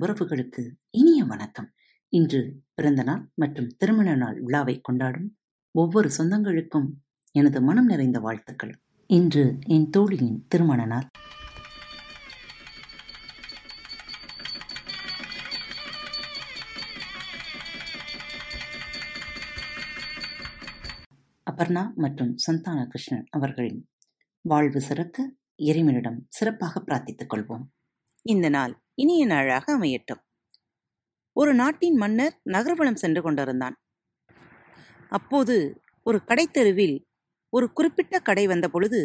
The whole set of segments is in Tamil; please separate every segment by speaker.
Speaker 1: உறவுகளுக்கு இனிய வணக்கம். இன்று பிறந்த நாள் மற்றும் திருமண நாள் விழாவை கொண்டாடும் ஒவ்வொரு சொந்தங்களுக்கும் எனது மனம் நிறைந்த வாழ்த்துக்கள். இன்று என் தோழியின் திருமண நாள். அபர்ணா மற்றும் சந்தான கிருஷ்ணன் அவர்களின் வாழ்வு சிறக்க இறைவனிடம் சிறப்பாக பிரார்த்தித்துக் கொள்வோம்.
Speaker 2: இந்த நாள் இனிய நாளாக அமையட்டும். ஒரு நாட்டின் மன்னர் நகர்வலம் சென்று கொண்டிருந்தான். அப்போது ஒரு கடைத்தெருவில் ஒரு குறிப்பிட்ட கடை வந்த பொழுது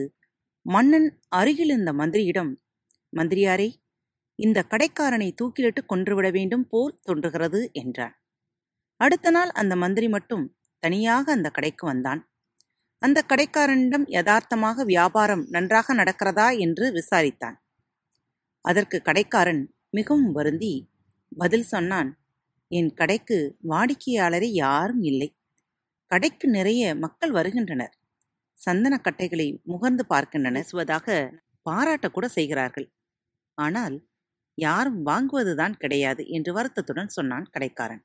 Speaker 2: மன்னன் அருகில் இருந்த மந்திரியிடம் மந்திரியாரே இந்த கடைக்காரனை தூக்கிலிட்டு கொன்றுவிட வேண்டும் போல் தோன்றுகிறது என்றான். அடுத்த நாள் அந்த மந்திரி மட்டும் தனியாக அந்த கடைக்கு வந்தான். அந்த கடைக்காரனிடம் யதார்த்தமாக வியாபாரம் நன்றாக நடக்கிறதா என்று விசாரித்தான். அதற்கு கடைக்காரன் மிகவும் வருந்தி பதில் சொன்னான் என் கடைக்கு வாடிக்கையாளரே யாரும் இல்லை. கடைக்கு நிறைய மக்கள் வருகின்றனர். சந்தன கட்டைகளை முகர்ந்து பார்க்கின்றனர் சுவதாக பாராட்ட கூட செய்கிறார்கள். ஆனால் யாரும் வாங்குவதுதான் கிடையாது என்று வருத்தத்துடன் சொன்னான் கடைக்காரன்.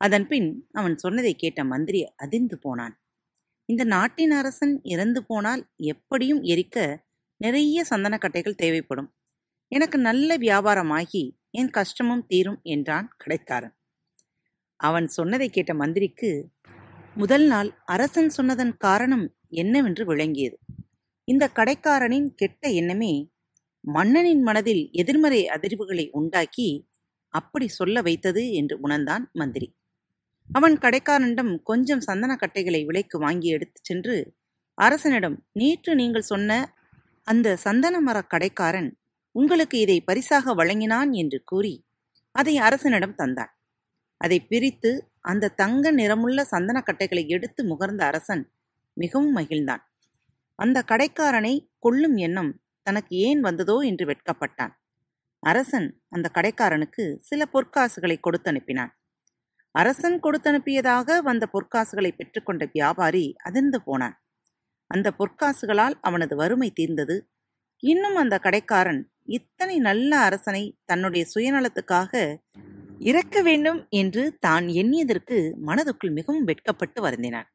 Speaker 2: அதன்பின் அவன் சொன்னதை கேட்ட மந்திரி அதிர்ந்து போனான். இந்த நாட்டின் அரசன் இறந்து போனால் எப்படியும் எரிக்க நிறைய சந்தனக்கட்டைகள் தேவைப்படும். எனக்கு நல்ல வியாபாரமாகி என் கஷ்டமும் தீரும் என்றான் கடைக்காரன். அவன் சொன்னதை கேட்ட மந்திரிக்கு முதல் நாள் அரசன் சொன்னதன் காரணம் என்னவென்று விளங்கியது. இந்த கடைக்காரனின் கெட்ட எண்ணமே மன்னனின் மனதில் எதிர்மறை அதிர்வுகளை உண்டாக்கி அப்படி சொல்ல வைத்தது என்று உணர்ந்தான் மந்திரி. அவன் கடைக்காரனிடம் கொஞ்சம் சந்தன கட்டைகளை விலைக்கு வாங்கி எடுத்துச் சென்று அரசனிடம் நேற்று நீங்கள் சொன்ன அந்த சந்தன மர கடைக்காரன் உங்களுக்கு இதை பரிசாக வழங்கினான் என்று கூறி அதை அரசனிடம் தந்தான். அதை பிரித்து அந்த தங்க நிறமுள்ள சந்தனக்கட்டைகளை எடுத்து முகர்ந்த அரசன் மிகவும் மகிழ்ந்தான். அந்த கடைக்காரனை கொல்லும் எண்ணம் தனக்கு ஏன் வந்ததோ என்று வெட்கப்பட்டான். அரசன் அந்த கடைக்காரனுக்கு சில பொற்காசுகளை கொடுத்து அனுப்பினான் அரசன் கொடுத்தனுப்பியதாக வந்த பொற்காசுகளை பெற்றுக்கொண்ட வியாபாரி அதிர்ந்து போனான். அந்த பொற்காசுகளால் அவனது வறுமை தீர்ந்தது. இன்னும் அந்த கடைக்காரன் இத்தனை நல்ல அரசனை தன்னுடைய சுயநலத்துக்காக இறக்க வேண்டும் என்று தான் எண்ணியதற்கு மனதுக்குள் மிகவும் வெட்கப்பட்டு வருந்தினான்.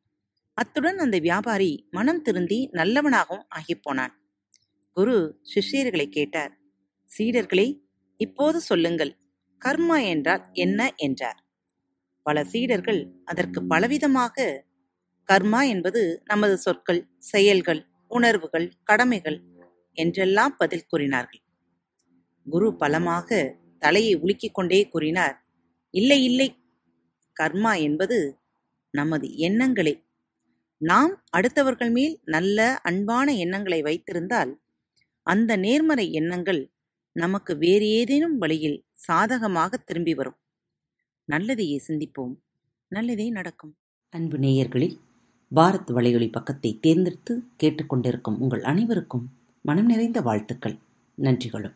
Speaker 2: அத்துடன் அந்த வியாபாரி மனம் திருந்தி நல்லவனாகவும் ஆகிப்போனான் குரு சிஷ்யர்களை கேட்டார். சீடர்களே இப்போது சொல்லுங்கள். கர்மா என்றால் என்ன என்றார். பல சீடர்கள் அதற்கு பலவிதமாக கர்மா என்பது நமது சொற்கள் செயல்கள் உணர்வுகள் கடமைகள் என்றெல்லாம் பதில் கூறினார்கள். குரு பலமாக தலையை உலுக்கிக் கொண்டே கூறினார். இல்லை இல்லை கர்மா என்பது நமது எண்ணங்களே. நாம் அடுத்தவர்கள் மேல் நல்ல அன்பான எண்ணங்களை வைத்திருந்தால் அந்த நேர்மறை எண்ணங்கள் நமக்கு வேறு ஏதேனும் வழியில் சாதகமாக திரும்பி வரும். நல்லதையே சிந்திப்போம். நல்லதே நடக்கும்.
Speaker 1: அன்பு நேயர்களில் பாரத் வலையொலி பக்கத்தை தேர்ந்தெடுத்து கேட்டுக்கொண்டிருக்கும் உங்கள் அனைவருக்கும் மனம் நிறைந்த வாழ்த்துக்கள். நன்றிகளும்.